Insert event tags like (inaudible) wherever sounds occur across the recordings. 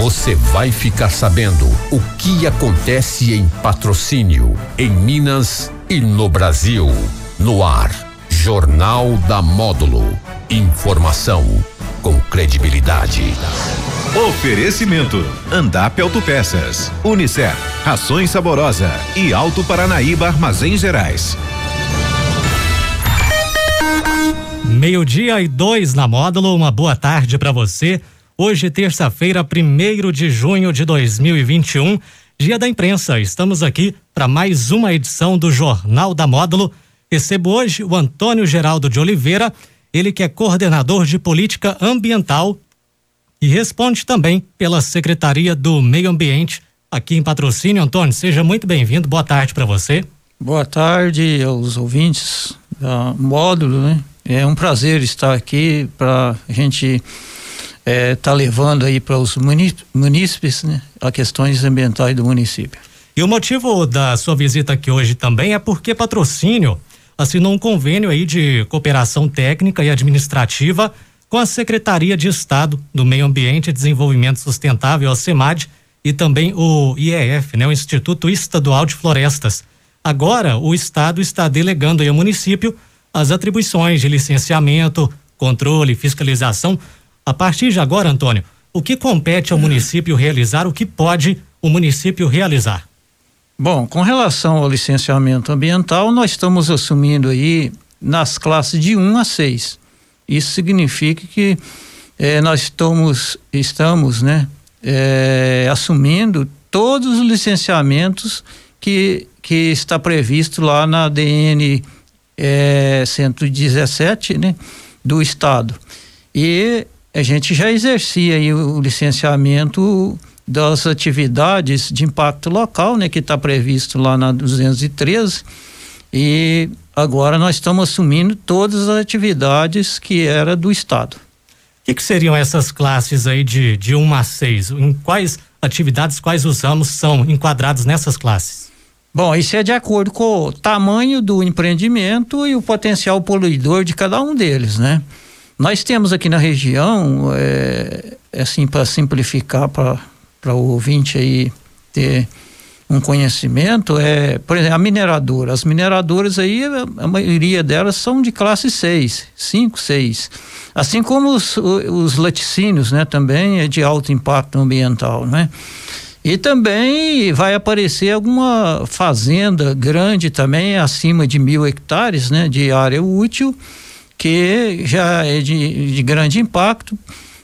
Você vai ficar sabendo o que acontece em patrocínio, em Minas e no Brasil. No ar, Jornal da Módulo. Informação com credibilidade. Oferecimento: Andap Autopeças, Unicef, Rações Saborosa e Alto Paranaíba Armazéns Gerais. Meio-dia e dois na módulo, uma boa tarde para você. Hoje, terça-feira, 1 de junho de 2021, dia da imprensa. Estamos aqui para mais uma edição do Jornal da Módulo. Recebo hoje o Antônio Geraldo de Oliveira, ele que é coordenador de política ambiental e responde também pela Secretaria do Meio Ambiente aqui em patrocínio. Antônio, seja muito bem-vindo. Boa tarde para você. Boa tarde aos ouvintes da Módulo, né? É um prazer estar aqui para a gente é, tá levando aí para os munícipes né, a questões ambientais do município. E o motivo da sua visita aqui hoje também é porque patrocínio assinou um convênio aí de cooperação técnica e administrativa com a Secretaria de Estado do Meio Ambiente e Desenvolvimento Sustentável, a CEMAD, e também o IEF, né, o Instituto Estadual de Florestas. Agora, o Estado está delegando ao município as atribuições de licenciamento, controle, fiscalização a partir de agora, Antônio, o que compete ao município realizar, o que pode o município realizar? Bom, com relação ao licenciamento ambiental, nós estamos assumindo aí nas classes de 1 a 6. Isso significa que eh, nós estamos, estamos né, eh, assumindo todos os licenciamentos que, que está previsto lá na DN eh, 117 né, do Estado. E a gente já exercia aí o licenciamento das atividades de impacto local, né, que está previsto lá na 213 e agora nós estamos assumindo todas as atividades que era do estado. O que, que, seriam essas classes aí de de 1 a 6? Em quais atividades, quais os ramos são enquadrados nessas classes? Bom, isso é de acordo com o tamanho do empreendimento e o potencial poluidor de cada um deles, né? Nós temos aqui na região, é, é assim, para simplificar para o ouvinte aí ter um conhecimento, é, por exemplo, a mineradora. As mineradoras aí, a maioria delas são de classe 6, 5, 6. Assim como os, os laticínios, né, também é de alto impacto ambiental, né? E também vai aparecer alguma fazenda grande também, acima de mil hectares, né, de área útil, que já é de, de grande impacto.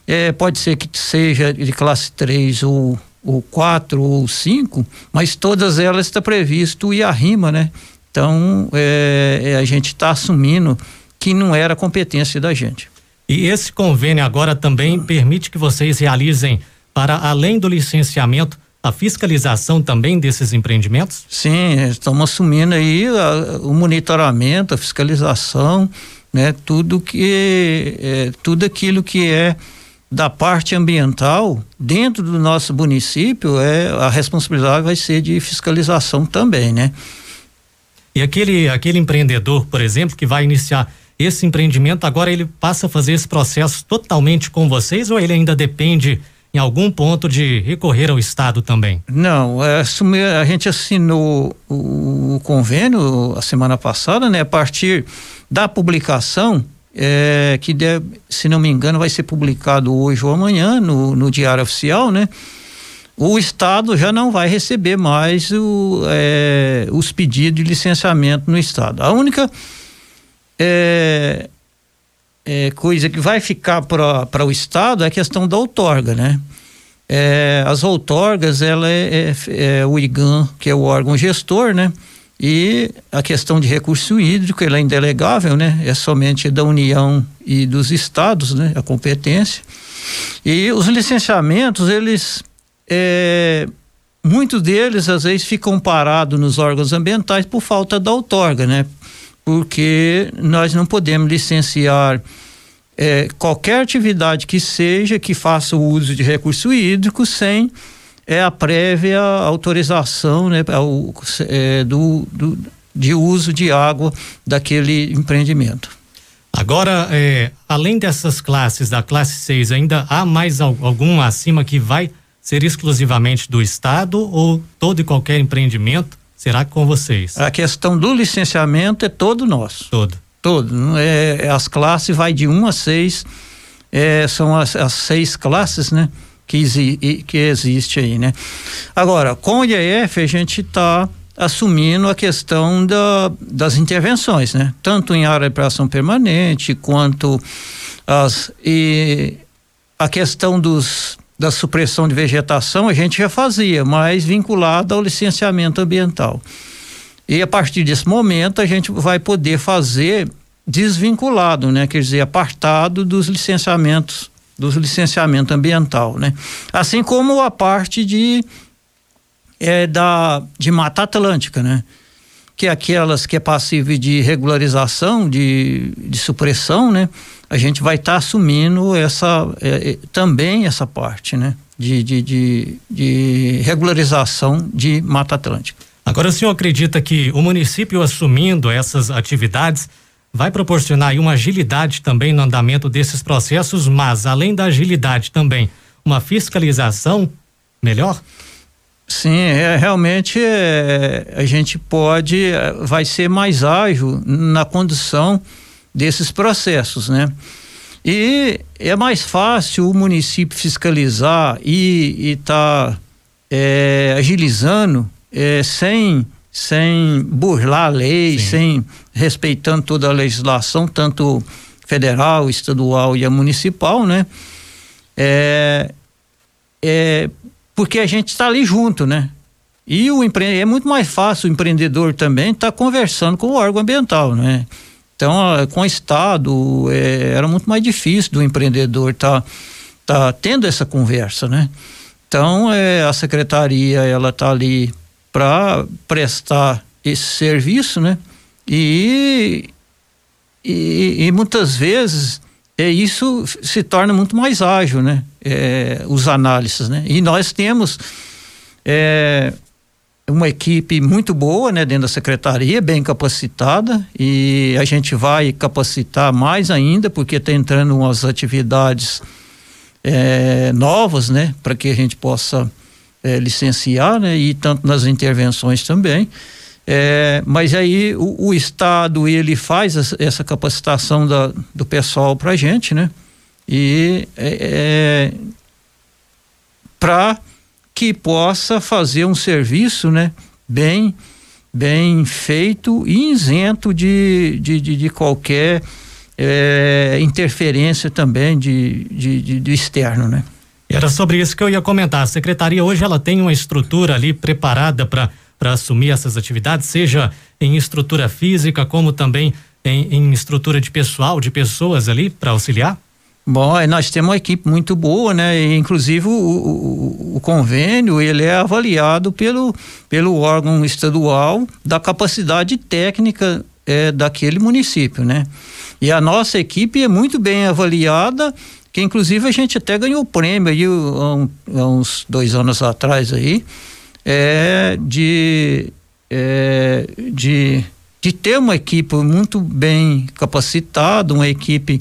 É, pode ser que seja de classe 3 ou, ou 4 ou 5, mas todas elas está previsto e arrima, né? Então é, é a gente está assumindo que não era competência da gente. E esse convênio agora também permite que vocês realizem, para além do licenciamento, a fiscalização também desses empreendimentos? Sim, estamos assumindo aí a, o monitoramento, a fiscalização né? Tudo que é, tudo aquilo que é da parte ambiental dentro do nosso município é a responsabilidade vai ser de fiscalização também, né? E aquele aquele empreendedor, por exemplo, que vai iniciar esse empreendimento, agora ele passa a fazer esse processo totalmente com vocês ou ele ainda depende em algum ponto de recorrer ao Estado também? Não, é, a gente assinou o, o convênio a semana passada, né? A partir da publicação, é, que deve, se não me engano vai ser publicado hoje ou amanhã no, no Diário Oficial, né? O Estado já não vai receber mais o, é, os pedidos de licenciamento no Estado. A única é, é, coisa que vai ficar para o Estado é a questão da outorga, né? É, as outorgas, ela é, é, o IGAN, que é o órgão gestor, né? E a questão de recurso hídrico, ela é indelegável, né? É somente da União e dos estados, né? A competência. E os licenciamentos, eles, é, muitos deles às vezes ficam parados nos órgãos ambientais por falta da outorga, né? porque nós não podemos licenciar é, qualquer atividade que seja que faça o uso de recurso hídrico sem é, a prévia autorização né, ao, é, do, do, de uso de água daquele empreendimento. Agora, é, além dessas classes, da classe 6, ainda há mais algum acima que vai ser exclusivamente do Estado ou todo e qualquer empreendimento será com vocês? A questão do licenciamento é todo nosso. Todo. Todo. É, é as classes vai de 1 um a 6, é, são as, as, seis classes, né? Que, exi, que existe aí, né? Agora, com o IEF a gente está assumindo a questão da, das intervenções, né? Tanto em área de operação permanente quanto as e a questão dos da supressão de vegetação a gente já fazia, mas vinculada ao licenciamento ambiental. E a partir desse momento a gente vai poder fazer desvinculado, né? Quer dizer, apartado dos licenciamentos, dos licenciamento ambiental, né? Assim como a parte de é da de Mata Atlântica, né? Que é aquelas que é passível de regularização, de, de supressão, né? A gente vai estar tá assumindo essa é, é, também essa parte, né? De, de, de, de regularização de Mata Atlântica. Agora, o senhor acredita que o município assumindo essas atividades vai proporcionar uma agilidade também no andamento desses processos, mas além da agilidade também, uma fiscalização melhor? Sim, é, realmente é, a gente pode, é, vai ser mais ágil na condução desses processos, né? E é mais fácil o município fiscalizar e estar tá, é, agilizando é, sem sem burlar a lei, Sim. sem respeitando toda a legislação, tanto federal, estadual e a municipal, né? É, é porque a gente está ali junto, né? E o empre... é muito mais fácil o empreendedor também estar tá conversando com o órgão ambiental, né? Então, com o Estado, é, era muito mais difícil do empreendedor estar tá, tá tendo essa conversa, né? Então, é, a secretaria, ela está ali para prestar esse serviço, né? E, e, e, muitas vezes é, isso se torna muito mais ágil, né? É, os análises, né? E nós temos é, uma equipe muito boa, né? Dentro da secretaria, bem capacitada e a gente vai capacitar mais ainda porque está entrando umas atividades é, novas, né? Para que a gente possa é, licenciar, né? E tanto nas intervenções também. É, mas aí o, o, Estado ele faz essa capacitação da, do pessoal para gente, né? E é, é para que possa fazer um serviço, né? Bem, bem feito e isento de, de, de, de qualquer é, interferência também de, de, de, de externo, né? Era sobre isso que eu ia comentar. A secretaria hoje ela tem uma estrutura ali preparada para para assumir essas atividades, seja em estrutura física como também em, em estrutura de pessoal, de pessoas ali para auxiliar? Bom, nós temos uma equipe muito boa, né? Inclusive o, o, o, convênio ele é avaliado pelo, pelo órgão estadual da capacidade técnica é, daquele município, né? E a nossa equipe é muito bem avaliada que inclusive a gente até ganhou o prêmio aí há, uns dois anos atrás aí, é, de, é, de, de ter uma equipe muito bem capacitada, uma equipe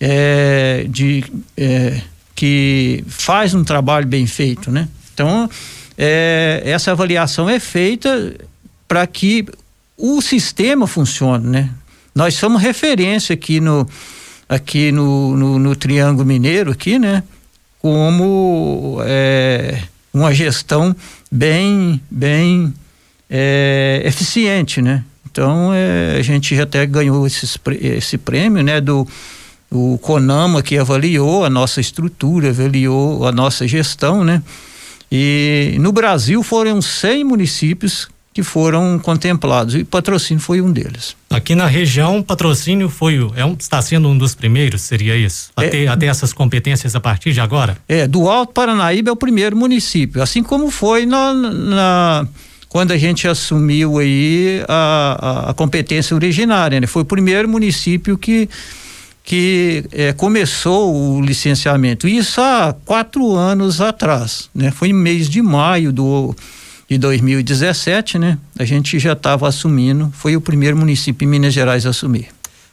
é, de, é, que faz um trabalho bem feito, né? Então, é, essa avaliação é feita para que o sistema funcione, né? Nós somos referência aqui no aqui no, no, no Triângulo Mineiro aqui, né? Como é, uma gestão bem, bem é, eficiente, né? Então é, a gente já até ganhou esses, esse prêmio, né? Do o Conama que avaliou a nossa estrutura, avaliou a nossa gestão, né? E no Brasil foram 100 municípios que foram contemplados e patrocínio foi um deles. Aqui na região, patrocínio foi é um, está sendo um dos primeiros, seria isso? A, é, essas competências a partir de agora? É, do Alto Paranaíba é o primeiro município, assim como foi na, na quando a gente assumiu aí a, a, a competência originária, né? Foi o primeiro município que que é, começou o licenciamento. Isso há quatro anos atrás, né? Foi em mês de maio do de 2017, né? A gente já estava assumindo, foi o primeiro município em Minas Gerais a assumir.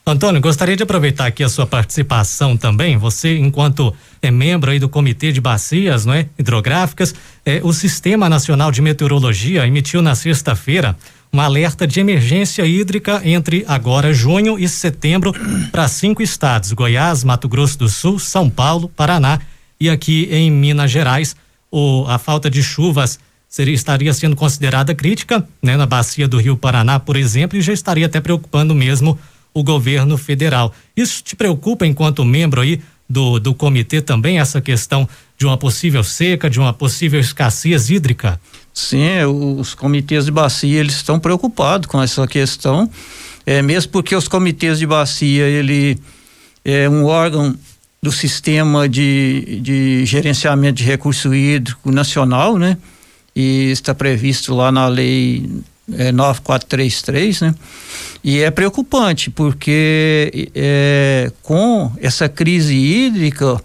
Antônio, gostaria de aproveitar aqui a sua participação também. Você, enquanto é membro aí do Comitê de Bacias, não é, hidrográficas, é, o Sistema Nacional de Meteorologia emitiu na sexta-feira um alerta de emergência hídrica entre agora junho e setembro (clears throat) para cinco estados: Goiás, Mato Grosso do Sul, São Paulo, Paraná e aqui em Minas Gerais. O, a falta de chuvas seria, estaria sendo considerada crítica, né, na bacia do Rio Paraná, por exemplo, e já estaria até preocupando mesmo o governo federal. Isso te preocupa enquanto membro aí do, do comitê também, essa questão de uma possível seca, de uma possível escassez hídrica? Sim, é, os comitês de bacia eles estão preocupados com essa questão, é, mesmo porque os comitês de bacia ele é um órgão do sistema de, de gerenciamento de recurso hídrico nacional, né? E está previsto lá na lei é, 9433, né? E é preocupante porque é, com essa crise hídrica,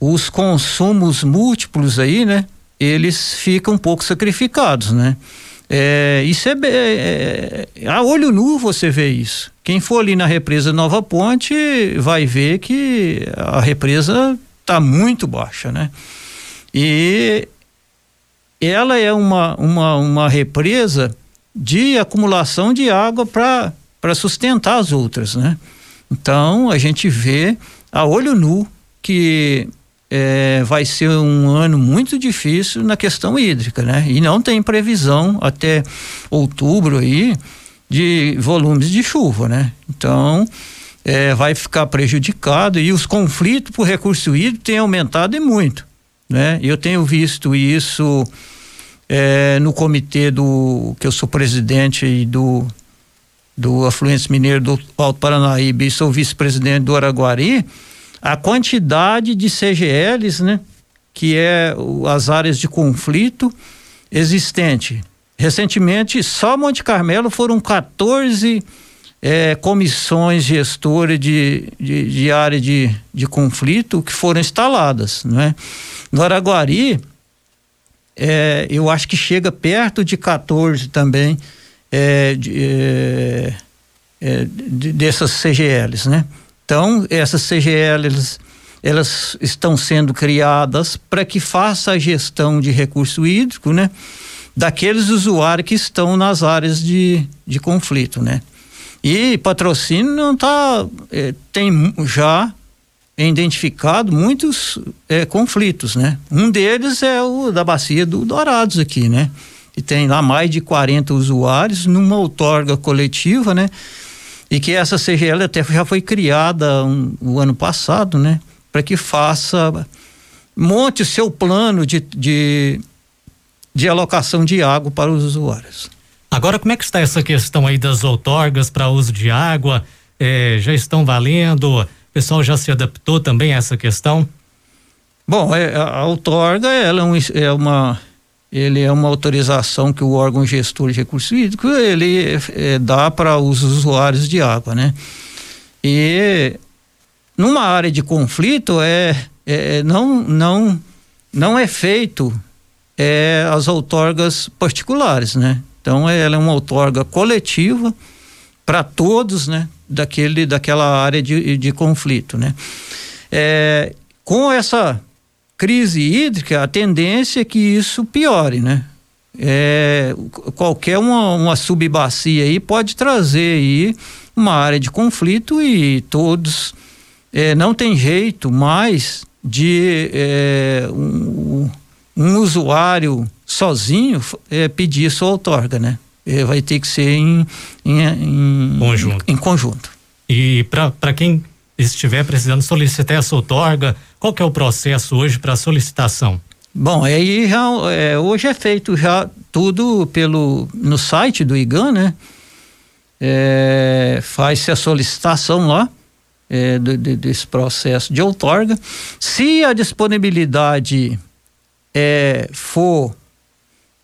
os consumos múltiplos aí, né? Eles ficam um pouco sacrificados, né? É, isso é, é, é, a olho nu você vê isso. Quem for ali na represa Nova Ponte vai ver que a represa está muito baixa, né? E ela é uma, uma, uma represa de acumulação de água para sustentar as outras, né? Então a gente vê a olho nu que é, vai ser um ano muito difícil na questão hídrica, né? E não tem previsão até outubro aí de volumes de chuva, né? Então é, vai ficar prejudicado e os conflitos por recurso hídrico têm aumentado e muito, né? Eu tenho visto isso é, no comitê do que eu sou presidente e do do Afluentes Mineiro do Alto Paranaíba e sou vice-presidente do Araguari, a quantidade de CGLs, né, que é as áreas de conflito existente. Recentemente, só Monte Carmelo foram 14 é, comissões gestoras de, de, de, área de, de conflito que foram instaladas, né? No Araguari, é, eu acho que chega perto de 14 também é, de, é, é de, dessas CGLs, né? Então, essas CGLs elas estão sendo criadas para que faça a gestão de recurso hídrico, né? Daqueles usuários que estão nas áreas de, de conflito, né? E patrocínio não está é, tem já identificado muitos é, conflitos, né? Um deles é o da bacia do Dourados aqui, né? Que tem lá mais de 40 usuários numa outorga coletiva, né? E que essa CGL até já foi criada um, o ano passado, né? Para que faça, monte o seu plano de, de, de alocação de água para os usuários. Agora, como é que está essa questão aí das outorgas para uso de água? É, já estão valendo? Pessoal já se adaptou também a essa questão? Bom, é, a outorga ela é, um, é uma ele é uma autorização que o órgão gestor de recursos hídricos ele é, dá para os usuários de água, né? E numa área de conflito é, é não não não é feito é, as outorgas particulares, né? Então ela é uma outorga coletiva para todos, né? daquele, daquela área de, de conflito, né? É, com essa crise hídrica, a tendência é que isso piore, né? É, qualquer uma, uma subbacia aí pode trazer aí uma área de conflito e todos é, não tem jeito mais de é, um, um, usuário sozinho é, pedir sua outorga, né? É, vai ter que ser em, em, em conjunto. Em conjunto. E para quem estiver precisando solicitar essa outorga, qual que é o processo hoje para solicitação? Bom, aí já é, hoje é feito já tudo pelo no site do IGAN, né? É, Faz-se a solicitação lá é, de, de, desse processo de outorga. Se a disponibilidade é, for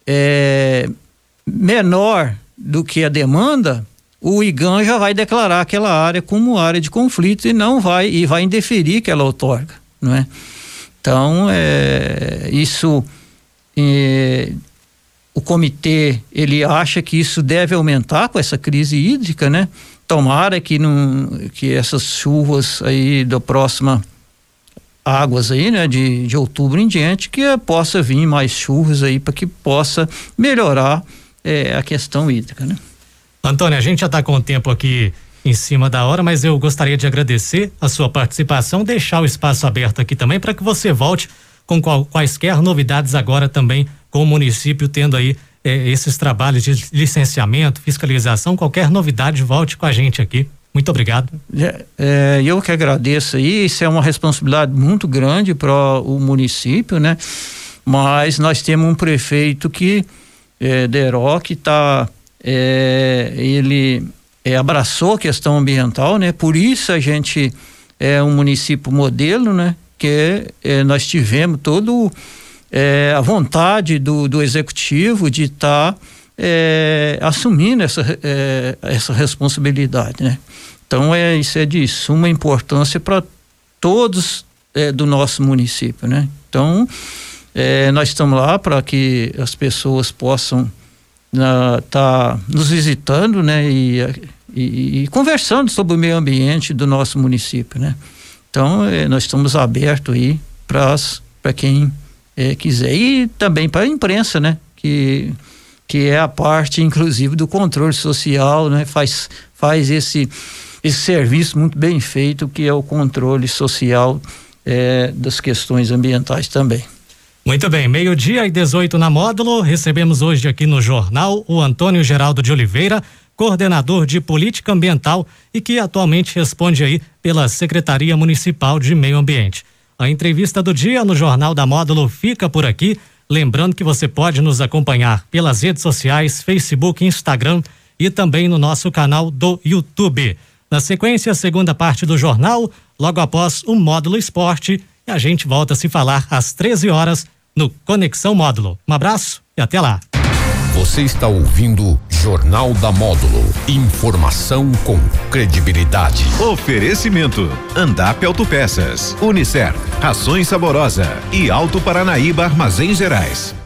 é, menor do que a demanda, o IGAN já vai declarar aquela área como área de conflito e não vai e vai indeferir aquela outorga, não é? Então, é, isso é, o comitê ele acha que isso deve aumentar com essa crise hídrica, né? tomara que não que essas chuvas aí da próxima águas aí, né, de, de outubro em diante, que possa vir mais chuvas aí para que possa melhorar é, a questão hídrica, né? Antônio, a gente já está com o tempo aqui em cima da hora, mas eu gostaria de agradecer a sua participação, deixar o espaço aberto aqui também para que você volte com qual, quaisquer novidades agora também com o município tendo aí eh, esses trabalhos de licenciamento, fiscalização, qualquer novidade, volte com a gente aqui. Muito obrigado. É, é, eu que agradeço aí, isso é uma responsabilidade muito grande para o município, né? Mas nós temos um prefeito que, é, Deró, que está, é, ele é, abraçou a questão ambiental, né? Por isso a gente é um município modelo, né? Que é, nós tivemos todo é, a vontade do, do executivo de estar tá, é, assumindo essa, é, essa responsabilidade, né? Então é isso é de suma importância para todos é, do nosso município, né? Então é, nós estamos lá para que as pessoas possam estar tá nos visitando, né? E, e, e, conversando sobre o meio ambiente do nosso município, né? Então é, nós estamos abertos aí para quem é, quiser e também para a imprensa, né? Que que é a parte, inclusive, do controle social, né? Faz, faz esse, esse serviço muito bem feito, que é o controle social é, das questões ambientais também. Muito bem, meio-dia e 18 na módulo. Recebemos hoje aqui no jornal o Antônio Geraldo de Oliveira, coordenador de política ambiental e que atualmente responde aí pela Secretaria Municipal de Meio Ambiente. A entrevista do dia no Jornal da Módulo fica por aqui. Lembrando que você pode nos acompanhar pelas redes sociais, Facebook, Instagram e também no nosso canal do YouTube. Na sequência, a segunda parte do jornal, logo após o módulo esporte, e a gente volta a se falar às 13 horas no Conexão Módulo. Um abraço e até lá. Você está ouvindo Jornal da Módulo. Informação com credibilidade. Oferecimento: Andap Autopeças, Unicer, Rações Saborosa e Alto Paranaíba Armazéns Gerais.